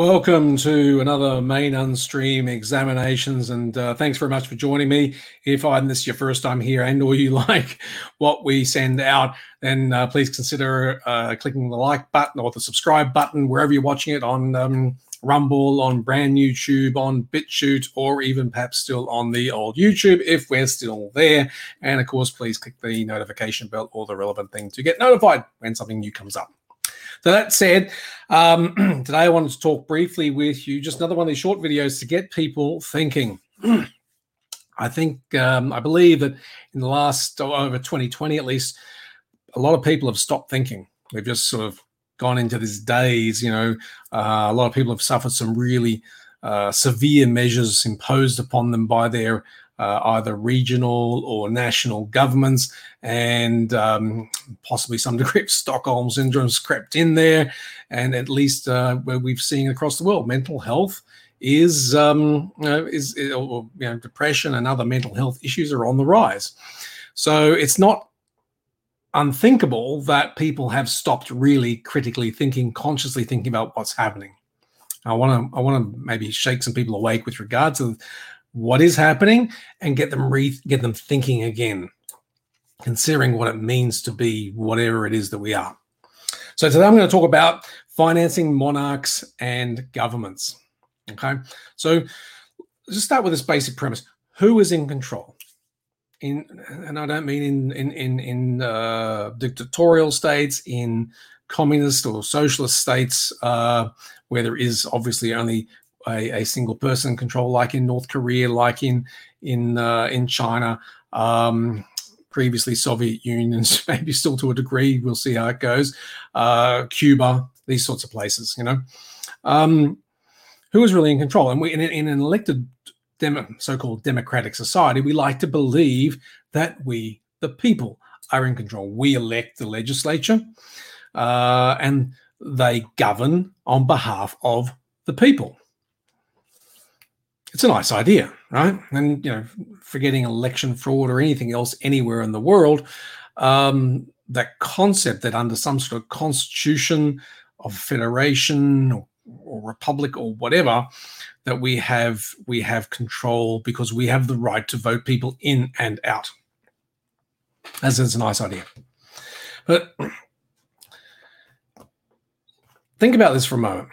Welcome to another main unstream examinations, and uh, thanks very much for joining me. If I'm this your first time here, and or you like what we send out, then uh, please consider uh, clicking the like button or the subscribe button wherever you're watching it on um, Rumble, on brand new YouTube, on BitChute, or even perhaps still on the old YouTube if we're still there. And of course, please click the notification bell or the relevant thing to get notified when something new comes up. So that said, um, today I wanted to talk briefly with you, just another one of these short videos to get people thinking. I think, um, I believe that in the last oh, over 2020 at least, a lot of people have stopped thinking. They've just sort of gone into this daze. You know, uh, a lot of people have suffered some really uh, severe measures imposed upon them by their uh, either regional or national governments, and um, possibly some degree of Stockholm syndrome's crept in there. And at least uh, where we've seen across the world, mental health is um, is, or, you know, depression and other mental health issues are on the rise. So it's not unthinkable that people have stopped really critically thinking, consciously thinking about what's happening. I want to I want to maybe shake some people awake with regard to what is happening and get them re- get them thinking again, considering what it means to be whatever it is that we are. So today I'm going to talk about financing monarchs and governments. Okay, so let's start with this basic premise: Who is in control? In and I don't mean in in in in uh, dictatorial states, in communist or socialist states, uh, where there is obviously only a, a, single person control, like in North Korea, like in in uh, in China, um, previously Soviet Unions, maybe still to a degree. We'll see how it goes. Uh, Cuba, these sorts of places, you know. Um, who is really in control? And we, in, in an elected demo, so-called democratic society, we like to believe that we, the people, are in control. We elect the legislature, uh, and they govern on behalf of the people it's a nice idea, right? And you know, forgetting election fraud or anything else anywhere in the world, um, that concept that under some sort of constitution of federation or, or republic or whatever, that we have we have control because we have the right to vote people in and out. As it's a nice idea, but think about this for a moment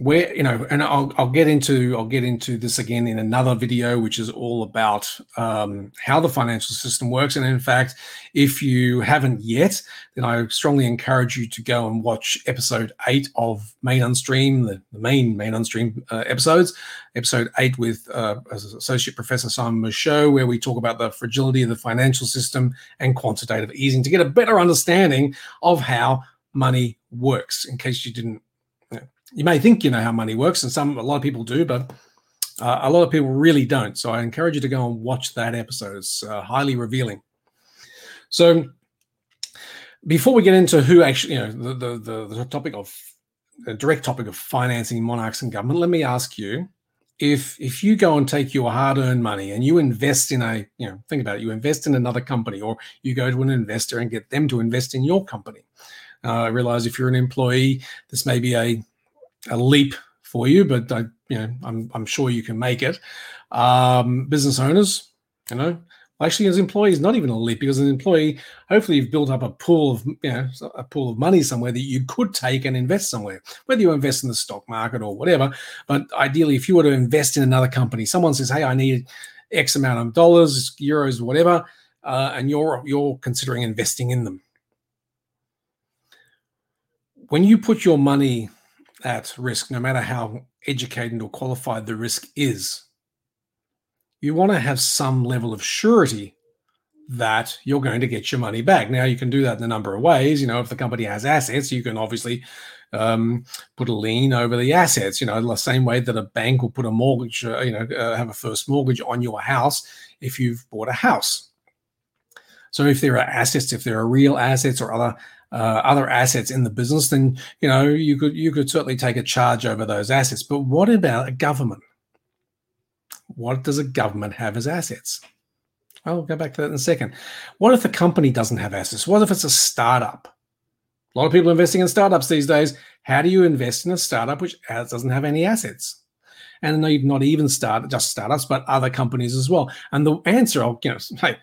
where you know and I'll, I'll get into i'll get into this again in another video which is all about um, how the financial system works. And in fact if you haven't yet then i strongly encourage you to go and watch episode 8 of main unstream the, the main main unstream uh, episodes. Episode 8 with uh, associate professor simon michaud where we talk about the fragility of the financial system and quantitative easing to get a better understanding of how money works in case you didn't you may think you know how money works, and some a lot of people do, but uh, a lot of people really don't. So I encourage you to go and watch that episode. It's uh, highly revealing. So before we get into who actually, you know, the the, the, topic of the direct topic of financing monarchs and government, let me ask you if if you go and take your hard-earned money and you invest in a you know think about it you invest in another company or you go to an investor and get them to invest in your company uh, i realize if you're an employee this may be a a leap for you, but I, you know, I'm I'm sure you can make it. Um, business owners, you know, actually as employees, not even a leap because an employee, hopefully you've built up a pool of you know a pool of money somewhere that you could take and invest somewhere, whether you invest in the stock market or whatever. But ideally, if you were to invest in another company, someone says, "Hey, I need X amount of dollars, euros, whatever," uh, and you're you're considering investing in them. When you put your money at risk, no matter how educated or qualified the risk is. You want to have some level of surety that you're going to get your money back. Now, you can do that in a number of ways. You know, if the company has assets, you can obviously um, put a lien over the assets. You know, the same way that a bank will put a mortgage, uh, you know, uh, have a first mortgage on your house if you've bought a house. So, if there are assets, if there are real assets or other uh, other assets in the business, then you know you could you could certainly take a charge over those assets. But what about a government? What does a government have as assets? I'll go back to that in a second. What if the company doesn't have assets? What if it's a startup? A lot of people investing in startups these days How do you invest in a startup which doesn't have any assets? And not even start just startups, but other companies as well. And the answer, I'll, you know, hey,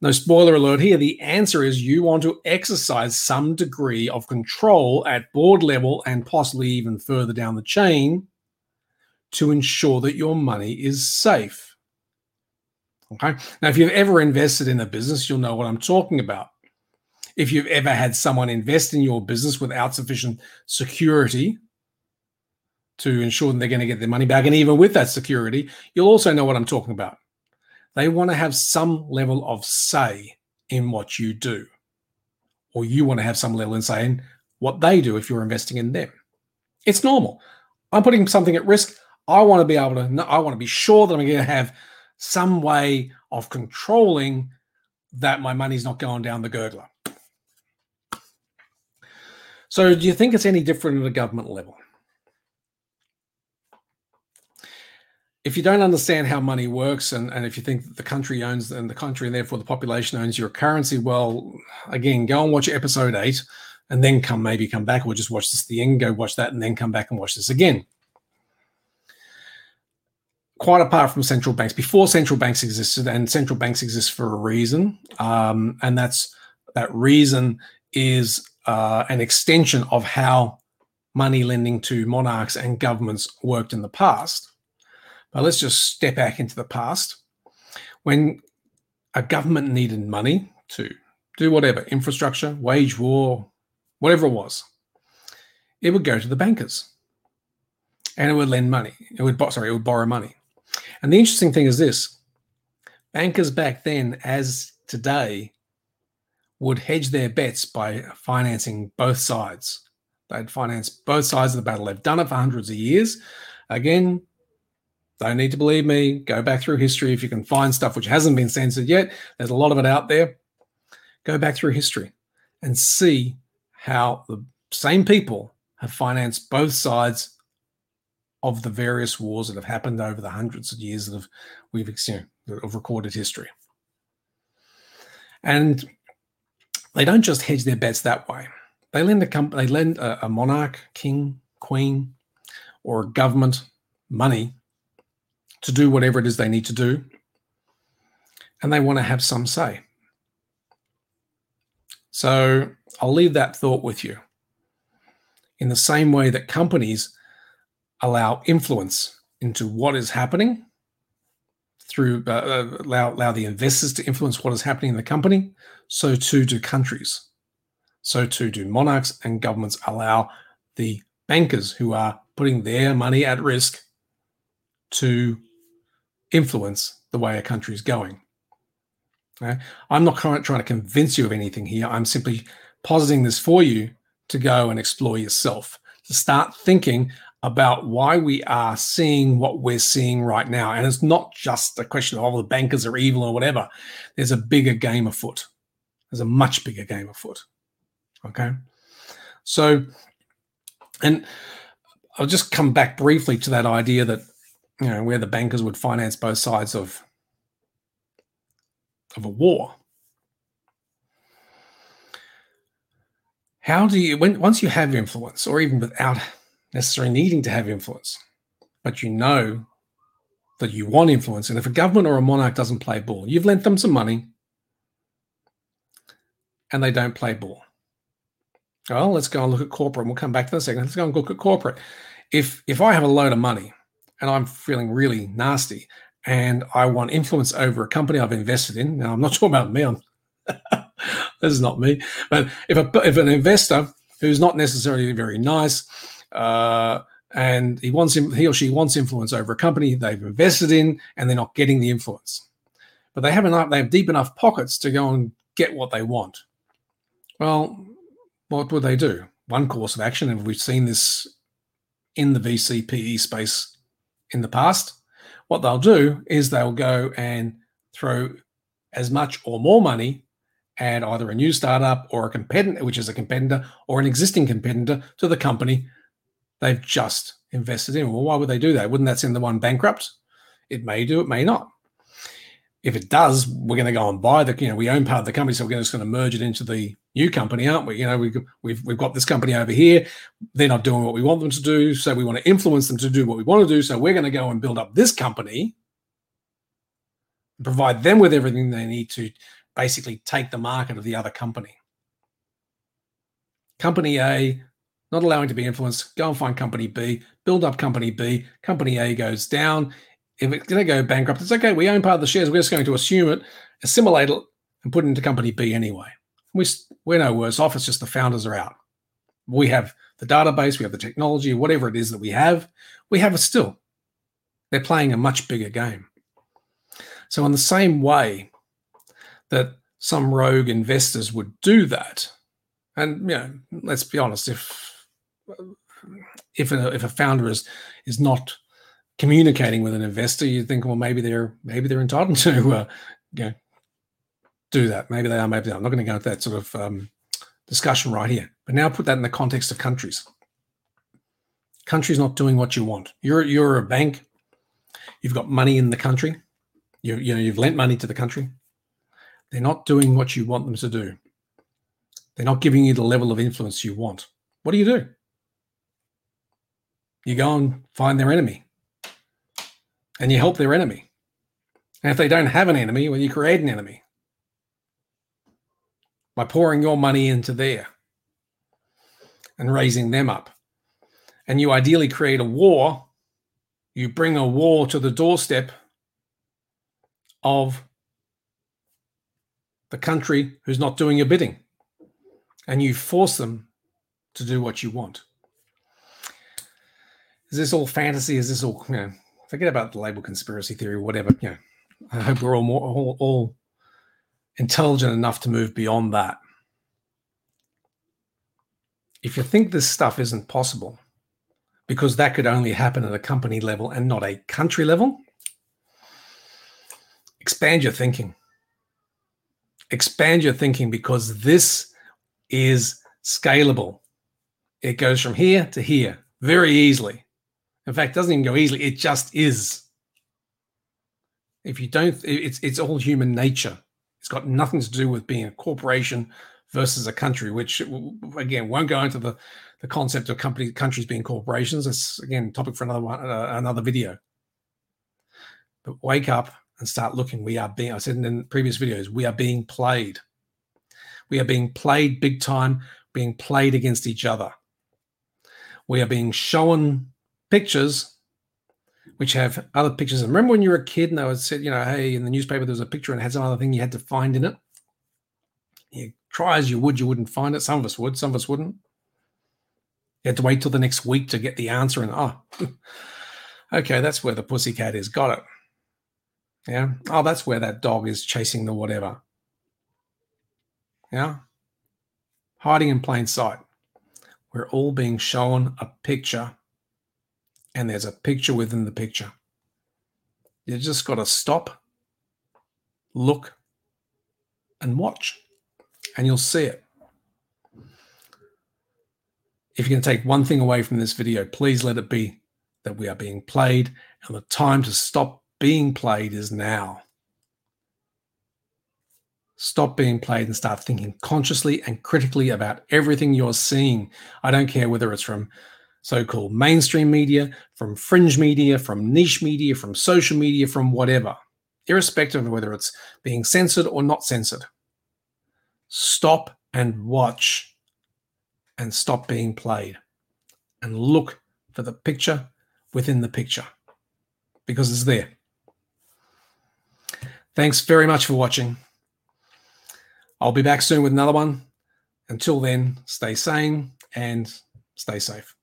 no spoiler alert here. The answer is you want to exercise some degree of control at board level and possibly even further down the chain to ensure that your money is safe. Okay. Now, if you've ever invested in a business, you'll know what I'm talking about. If you've ever had someone invest in your business without sufficient security to ensure that they're going to get their money back, and even with that security, you'll also know what I'm talking about. They want to have some level of say in what you do, or you want to have some level in say in what they do if you're investing in them. It's normal. I'm putting something at risk. I want to be able to. I want to be sure that I'm going to have some way of controlling that my money's not going down the gurgler. So, do you think it's any different at a government level? If you don't understand how money works, and, and if you think that the country owns and the country and therefore the population owns your currency, well, again, go and watch episode eight, and then come maybe come back, or just watch this the end, go watch that, and then come back and watch this again quite apart from central banks, before central banks existed, and central banks exist for a reason, um, and that's that reason is uh, an extension of how money lending to monarchs and governments worked in the past. But let's just step back into the past. When a government needed money to do whatever, infrastructure, wage war, whatever it was, it would go to the bankers and it would lend money. It would, sorry, it would borrow money. And the interesting thing is this bankers back then, as today, would hedge their bets by financing both sides. They'd finance both sides of the battle. They've done it for hundreds of years. Again, don't need to believe me. Go back through history. If you can find stuff which hasn't been censored yet, there's a lot of it out there. Go back through history and see how the same people have financed both sides of the various wars that have happened over the hundreds of years that have we've you know, of recorded history. And they don't just hedge their bets that way. They lend a company, they lend a, a monarch, king, queen, or a government money to do whatever it is they need to do, and they want to have some say. So I'll leave that thought with you. In the same way that companies allow influence into what is happening through uh, uh, allow, allow the investors to influence what is happening in the company so too do countries so too do monarchs and governments allow the bankers who are putting their money at risk to influence the way a country is going okay? i'm not trying to convince you of anything here i'm simply positing this for you to go and explore yourself to start thinking about why we are seeing what we're seeing right now. And it's not just a question of, oh, the bankers are evil or whatever. There's a bigger game afoot. There's a much bigger game afoot. Okay. So, and I'll just come back briefly to that idea that, you know, where the bankers would finance both sides of, of a war. How do you, when once you have influence, or even without necessarily needing to have influence, but you know that you want influence. And if a government or a monarch doesn't play ball, you've lent them some money and they don't play ball. Well, let's go and look at corporate. And we'll come back to that in a second. Let's go and look at corporate. If if I have a load of money and I'm feeling really nasty and I want influence over a company I've invested in, now I'm not talking about me. I'm this is not me. But if a, if an investor who's not necessarily very nice uh, and he wants him, he or she wants influence over a company they've invested in, and they're not getting the influence. But they have enough, they have deep enough pockets to go and get what they want. Well, what would they do? One course of action, and we've seen this in the VCPE space in the past. What they'll do is they'll go and throw as much or more money at either a new startup or a competitor, which is a competitor, or an existing competitor to the company they've just invested in. Well, why would they do that? Wouldn't that send the one bankrupt? It may do, it may not. If it does, we're going to go and buy the, you know, we own part of the company, so we're just going to merge it into the new company, aren't we? You know, we've, we've we've got this company over here. They're not doing what we want them to do, so we want to influence them to do what we want to do. So we're going to go and build up this company, provide them with everything they need to basically take the market of the other company. Company A not allowing to be influenced. Go and find company B, build up company B. Company A goes down. If it's going to go bankrupt, it's okay. We own part of the shares. We're just going to assume it, assimilate it, and put it into company B anyway. We, we're no worse off. It's just the founders are out. We have the database, we have the technology, whatever it is that we have, we have it still. They're playing a much bigger game. So, in the same way that some rogue investors would do that, and you know, let's be honest, if if a, if a founder is is not communicating with an investor, you think, well, maybe they're maybe they're entitled to uh, you know, do that. Maybe they are. Maybe they are. I'm not going to go into that sort of um, discussion right here. But now put that in the context of countries. Countries not doing what you want. You're you're a bank. You've got money in the country. You you know you've lent money to the country. They're not doing what you want them to do. They're not giving you the level of influence you want. What do you do? You go and find their enemy and you help their enemy. And if they don't have an enemy, well, you create an enemy by pouring your money into there and raising them up. And you ideally create a war. You bring a war to the doorstep of the country who's not doing your bidding. And you force them to do what you want. Is this all fantasy? Is this all, you know, forget about the label conspiracy theory, whatever. You know, I hope we're all more all, all intelligent enough to move beyond that. If you think this stuff isn't possible, because that could only happen at a company level and not a country level, expand your thinking. Expand your thinking because this is scalable. It goes from here to here very easily. In fact, it doesn't even go easily. It just is. If you don't, it's it's all human nature. It's got nothing to do with being a corporation versus a country, which again won't go into the the concept of company countries being corporations. It's again topic for another one, uh, another video. But wake up and start looking. We are being. I said in previous videos, we are being played. We are being played big time. Being played against each other. We are being shown pictures which have other pictures. And remember when you were a kid and they would say, you know, hey, in the newspaper there was a picture and it had some other thing you had to find in it. You try as you would, you wouldn't find it. Some of us would, some of us wouldn't. You had to wait till the next week to get the answer, and oh, okay, that's where the pussycat is. Got it. Yeah. Oh, that's where that dog is chasing the whatever. Yeah. Hiding in plain sight. We're all being shown a picture and there's a picture within the picture. You just got to stop, look, and watch, and you'll see it. If you can take one thing away from this video, please let it be that we are being played, and the time to stop being played is now. Stop being played and start thinking consciously and critically about everything you're seeing. I don't care whether it's from so called mainstream media, from fringe media, from niche media, from social media, from whatever, irrespective of whether it's being censored or not censored. Stop and watch and stop being played and look for the picture within the picture because it's there. Thanks very much for watching. I'll be back soon with another one. Until then, stay sane and stay safe.